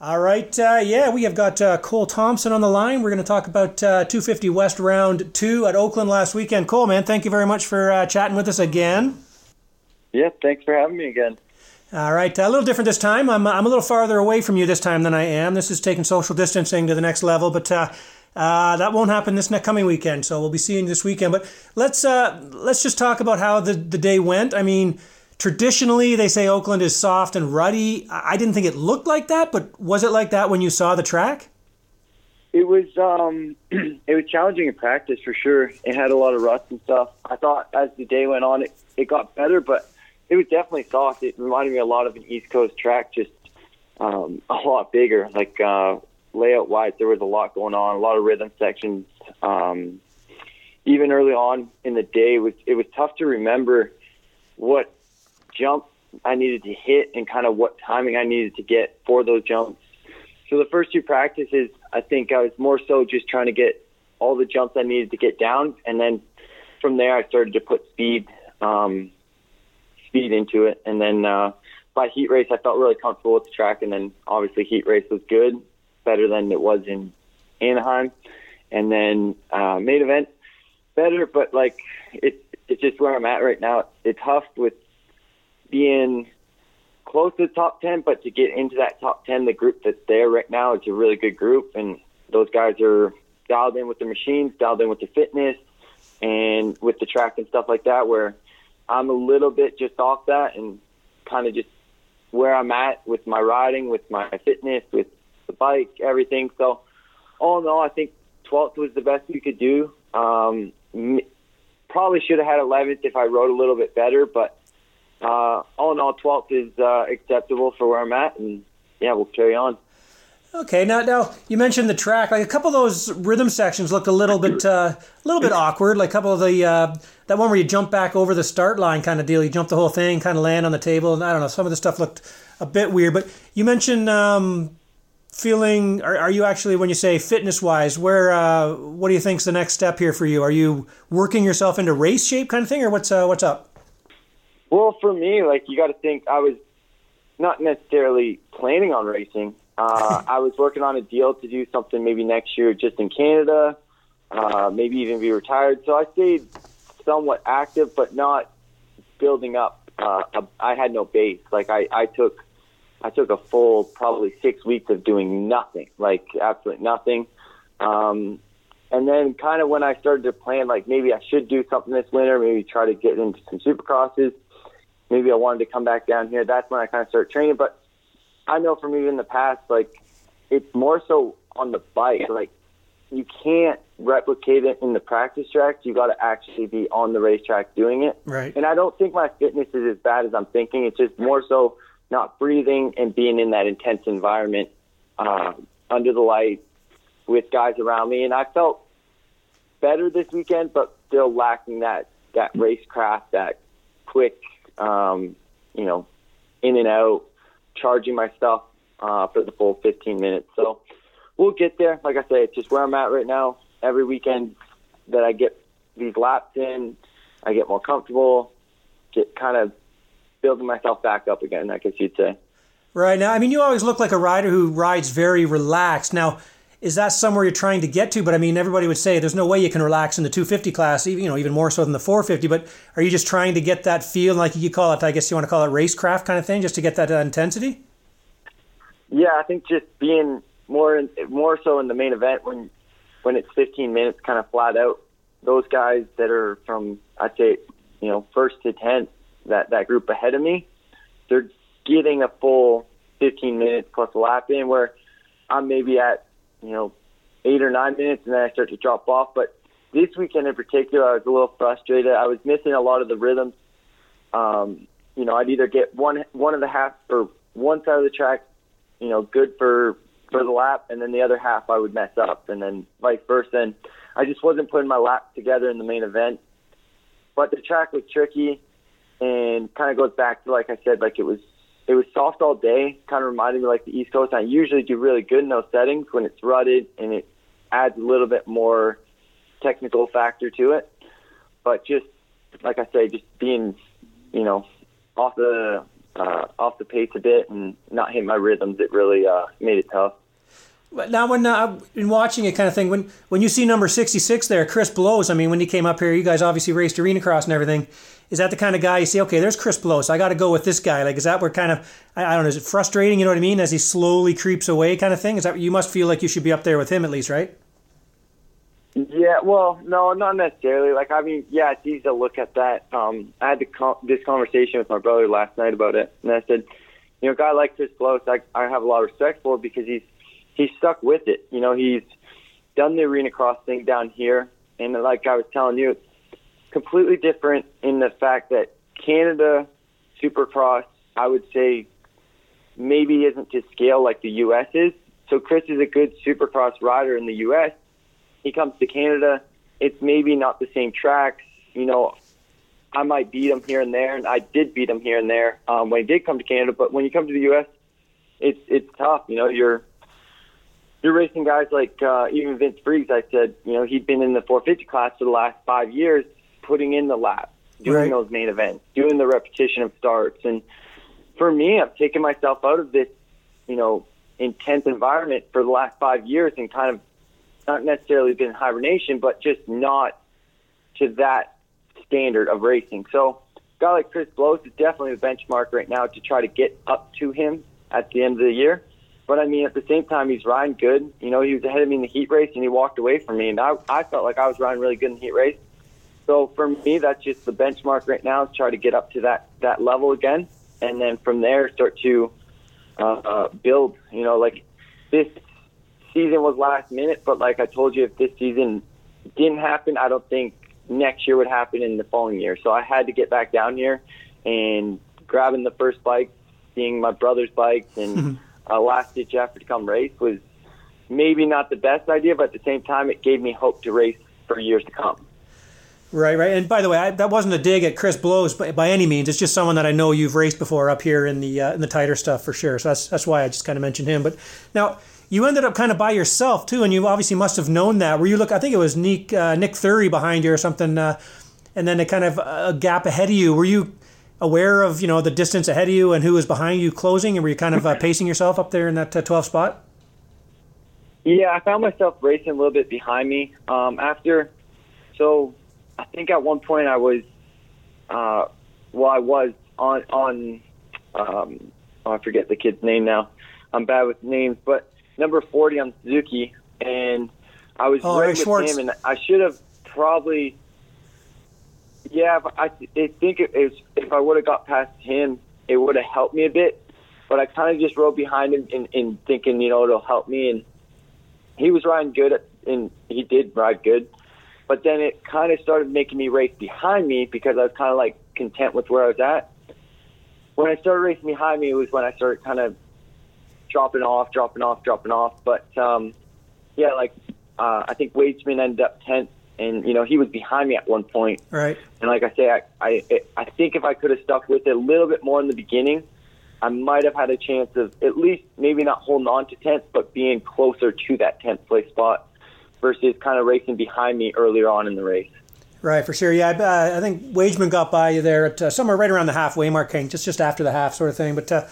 All right, uh, yeah, we have got uh, Cole Thompson on the line. We're going to talk about uh, 250 West Round 2 at Oakland last weekend. Cole, man, thank you very much for uh, chatting with us again. Yeah, thanks for having me again. All right, a little different this time. I'm, I'm a little farther away from you this time than I am. This is taking social distancing to the next level, but uh, uh, that won't happen this next coming weekend. So we'll be seeing you this weekend. But let's let's just talk about how the, the day went. I mean, Traditionally, they say Oakland is soft and ruddy. I didn't think it looked like that, but was it like that when you saw the track? It was um, it was challenging in practice for sure. It had a lot of rust and stuff. I thought as the day went on, it, it got better, but it was definitely soft. It reminded me a lot of an East Coast track, just um, a lot bigger. Like uh, layout wise, there was a lot going on, a lot of rhythm sections. Um, even early on in the day, it was it was tough to remember what jump I needed to hit and kind of what timing I needed to get for those jumps. So the first two practices, I think I was more so just trying to get all the jumps I needed to get down, and then from there I started to put speed, um, speed into it, and then uh, by heat race I felt really comfortable with the track, and then obviously heat race was good, better than it was in Anaheim, and then uh, main event better, but like it, it's just where I'm at right now. It's tough with being close to the top 10, but to get into that top 10, the group that's there right now, it's a really good group. And those guys are dialed in with the machines, dialed in with the fitness, and with the track and stuff like that, where I'm a little bit just off that and kind of just where I'm at with my riding, with my fitness, with the bike, everything. So, all in all, I think 12th was the best we could do. Um, probably should have had 11th if I rode a little bit better, but uh, all in all, 12th is uh, acceptable for where I'm at, and yeah, we'll carry on. Okay, now now you mentioned the track. Like a couple of those rhythm sections looked a little bit uh, a little bit awkward. Like a couple of the uh, that one where you jump back over the start line kind of deal. You jump the whole thing, kind of land on the table, and I don't know. Some of the stuff looked a bit weird. But you mentioned um, feeling. Are, are, you actually when you say fitness wise? Where uh, what do you think's the next step here for you? Are you working yourself into race shape kind of thing, or what's uh, what's up? Well, for me, like you got to think, I was not necessarily planning on racing. Uh, I was working on a deal to do something maybe next year just in Canada, uh, maybe even be retired. So I stayed somewhat active, but not building up. Uh, a, I had no base. Like I, I took, I took a full probably six weeks of doing nothing, like absolutely nothing. Um, and then kind of when I started to plan, like maybe I should do something this winter, maybe try to get into some supercrosses maybe I wanted to come back down here. That's when I kind of started training. But I know from even in the past, like it's more so on the bike. Like you can't replicate it in the practice tracks. You got to actually be on the racetrack doing it. Right. And I don't think my fitness is as bad as I'm thinking. It's just more so not breathing and being in that intense environment uh, under the light with guys around me. And I felt better this weekend, but still lacking that that racecraft, that quick um, you know, in and out, charging my stuff uh, for the full 15 minutes. So we'll get there. Like I say, it's just where I'm at right now. Every weekend that I get these laps in, I get more comfortable, get kind of building myself back up again, I guess you'd say. Right. Now, I mean, you always look like a rider who rides very relaxed. Now, is that somewhere you're trying to get to? But I mean, everybody would say there's no way you can relax in the 250 class, even you know, even more so than the 450. But are you just trying to get that feel, like you call it? I guess you want to call it racecraft kind of thing, just to get that uh, intensity. Yeah, I think just being more in, more so in the main event when when it's 15 minutes, kind of flat out. Those guys that are from I'd say you know first to 10th, that that group ahead of me, they're getting a full 15 minutes plus a lap in where I'm maybe at you know, eight or nine minutes, and then I start to drop off. But this weekend in particular, I was a little frustrated. I was missing a lot of the rhythms. Um, you know, I'd either get one one of the half or one side of the track, you know, good for for the lap, and then the other half I would mess up, and then vice versa. And I just wasn't putting my lap together in the main event. But the track was tricky, and kind of goes back to like I said, like it was it was soft all day, kind of reminded me like the East Coast. I usually do really good in those settings when it's rutted and it adds a little bit more technical factor to it. But just like I say, just being, you know, off the uh, off the pace a bit and not hit my rhythms, it really uh, made it tough. Now, when uh, in watching it, kind of thing, when when you see number sixty six there, Chris Blose I mean, when he came up here, you guys obviously raced arena cross and everything. Is that the kind of guy you see? Okay, there's Chris Blose I got to go with this guy. Like, is that where kind of I, I, don't know? Is it frustrating? You know what I mean? As he slowly creeps away, kind of thing. Is that you must feel like you should be up there with him at least, right? Yeah, well, no, not necessarily. Like, I mean, yeah, it's easy to look at that. Um, I had this conversation with my brother last night about it, and I said, you know, a guy like Chris Blose, I, I have a lot of respect for because he's he's stuck with it. You know, he's done the arena cross thing down here, and like I was telling you, it's completely different in the fact that Canada Supercross, I would say, maybe isn't to scale like the U.S. is. So Chris is a good Supercross rider in the U.S. He comes to Canada, it's maybe not the same tracks. You know, I might beat him here and there, and I did beat him here and there um, when he did come to Canada. But when you come to the U.S., it's it's tough. You know, you're you're racing guys like uh, even Vince Friese. I said, you know, he'd been in the 450 class for the last five years, putting in the lap, doing right. those main events, doing the repetition of starts. And for me, I've taken myself out of this, you know, intense environment for the last five years and kind of not necessarily been hibernation, but just not to that standard of racing. So, a guy like Chris Blose is definitely the benchmark right now to try to get up to him at the end of the year. But I mean, at the same time, he's riding good. You know, he was ahead of me in the heat race, and he walked away from me, and I, I felt like I was riding really good in the heat race. So for me, that's just the benchmark right now. Is try to get up to that that level again, and then from there start to uh, uh, build. You know, like this season was last minute, but like I told you, if this season didn't happen, I don't think next year would happen in the following year. So I had to get back down here and grabbing the first bike, seeing my brother's bikes, and uh, last ditch effort to come race was maybe not the best idea, but at the same time, it gave me hope to race for years to come. Right, right. And by the way, I, that wasn't a dig at Chris Blose by, by, any means. It's just someone that I know you've raced before up here in the uh, in the tighter stuff for sure. So that's that's why I just kind of mentioned him. But now you ended up kind of by yourself too, and you obviously must have known that. Were you look? I think it was Nick uh, Nick Thury behind you or something, uh, and then a kind of a gap ahead of you. Were you aware of you know the distance ahead of you and who is behind you closing, and were you kind of uh, pacing yourself up there in that uh, 12 spot? Yeah, I found myself racing a little bit behind me um, after. So I think at one point I was, uh, well, I was on on. Um, oh, I forget the kid's name now. I'm bad with names, but number 40 on Suzuki, and I was oh, right with Schwartz. him, and I should have probably yeah, I, I think it is, if I would have got past him, it would have helped me a bit. But I kind of just rode behind him in, in thinking, you know, it'll help me. And he was riding good, and he did ride good. But then it kind of started making me race behind me because I was kind of like content with where I was at. When I started racing behind me, it was when I started kind of dropping off, dropping off, dropping off. But um, yeah, like uh, I think Waitsman ended up tenth and you know he was behind me at one point. Right. And like I say, I I I think if I could have stuck with it a little bit more in the beginning, I might have had a chance of at least maybe not holding on to tenth, but being closer to that tenth place spot versus kind of racing behind me earlier on in the race. Right, for sure. Yeah, I, I think Wageman got by you there at uh, somewhere right around the halfway mark, King, just just after the half sort of thing. But uh,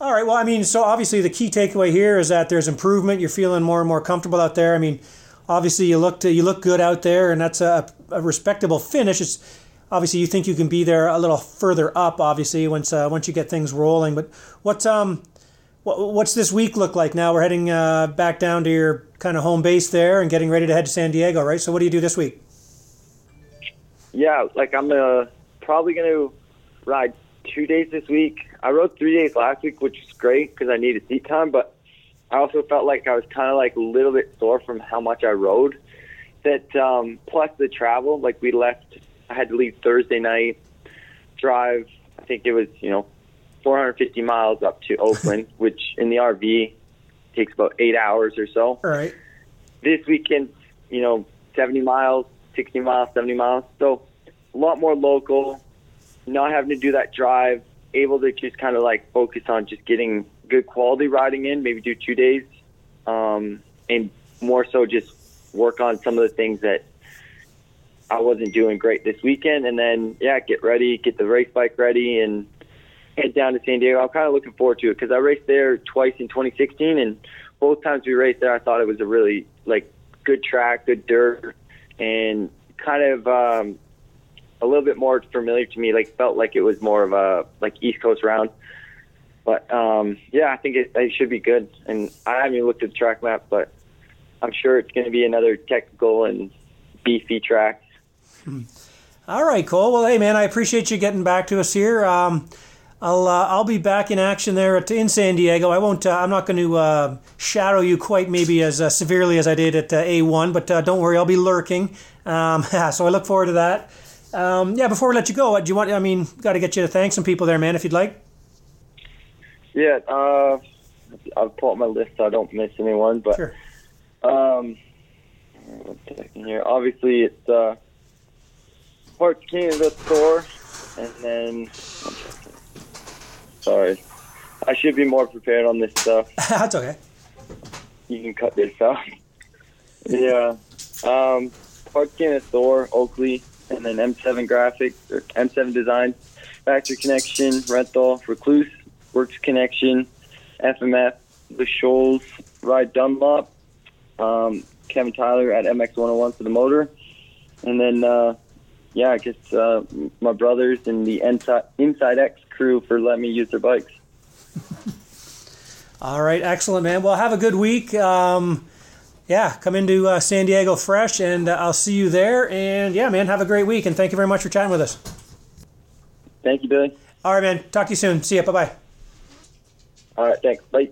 all right, well, I mean, so obviously the key takeaway here is that there's improvement. You're feeling more and more comfortable out there. I mean obviously you look to, you look good out there, and that's a, a respectable finish. It's, obviously you think you can be there a little further up. Obviously once uh, once you get things rolling. But what's um what, what's this week look like now? We're heading uh, back down to your kind of home base there and getting ready to head to San Diego, right? So what do you do this week? Yeah, like I'm uh, probably going to ride two days this week. I rode three days last week, which is great because I needed seat time, but I also felt like I was kind of like a little bit sore from how much I rode. That um, plus the travel, like we left, I had to leave Thursday night, drive. I think it was you know 450 miles up to Oakland, which in the RV takes about eight hours or so. All right. This weekend, you know, 70 miles, 60 miles, 70 miles. So a lot more local, not having to do that drive, able to just kind of like focus on just getting good quality riding in, maybe do two days, um, and more so just work on some of the things that I wasn't doing great this weekend. And then, yeah, get ready, get the race bike ready, and head down to San Diego. I'm kind of looking forward to it because I raced there twice in 2016, and both times we raced there, I thought it was a really like good track, good dirt, and kind of um, a little bit more familiar to me. Like felt like it was more of a like East Coast round. But um, yeah, I think it, it should be good. And I haven't looked at the track map, but I'm sure it's going to be another technical and beefy track. All right, Cole. Well, hey, man, I appreciate you getting back to us here. Um, I'll uh, I'll be back in action there at, in San Diego. I won't. Uh, I'm not going to uh, shadow you quite maybe as uh, severely as I did at uh, A1, but uh, don't worry, I'll be lurking. Um, so I look forward to that. Um, yeah. Before we let you go, do you want? I mean, got to get you to thank some people there, man, if you'd like. Yeah. I'll pull up my list so I don't miss anyone. But Sure. um, one second here. Obviously, it's uh, Parts Canada store, and then sorry, I should be more prepared on this stuff. That's okay. you can cut this out. yeah. Um, Parts Canada Store, Oakley, and then M7 Graphics, or M7 Design, Factory Connection, Renthal, Rekluse, Works Connection, FMF, The Shoals, Ride Dunlop, um, Kevin Tyler at MX101 for the motor, and then, uh, yeah, I guess uh, my brothers and the Inside, Inside X crew for letting me use their bikes. All right, excellent, man. Well, have a good week. Um, yeah, come into uh, San Diego fresh, and uh, I'll see you there. And yeah, man, have a great week, and thank you very much for chatting with us. Thank you, Billy. All right, man. Talk to you soon. See ya. Bye bye. All right, thanks. Bye.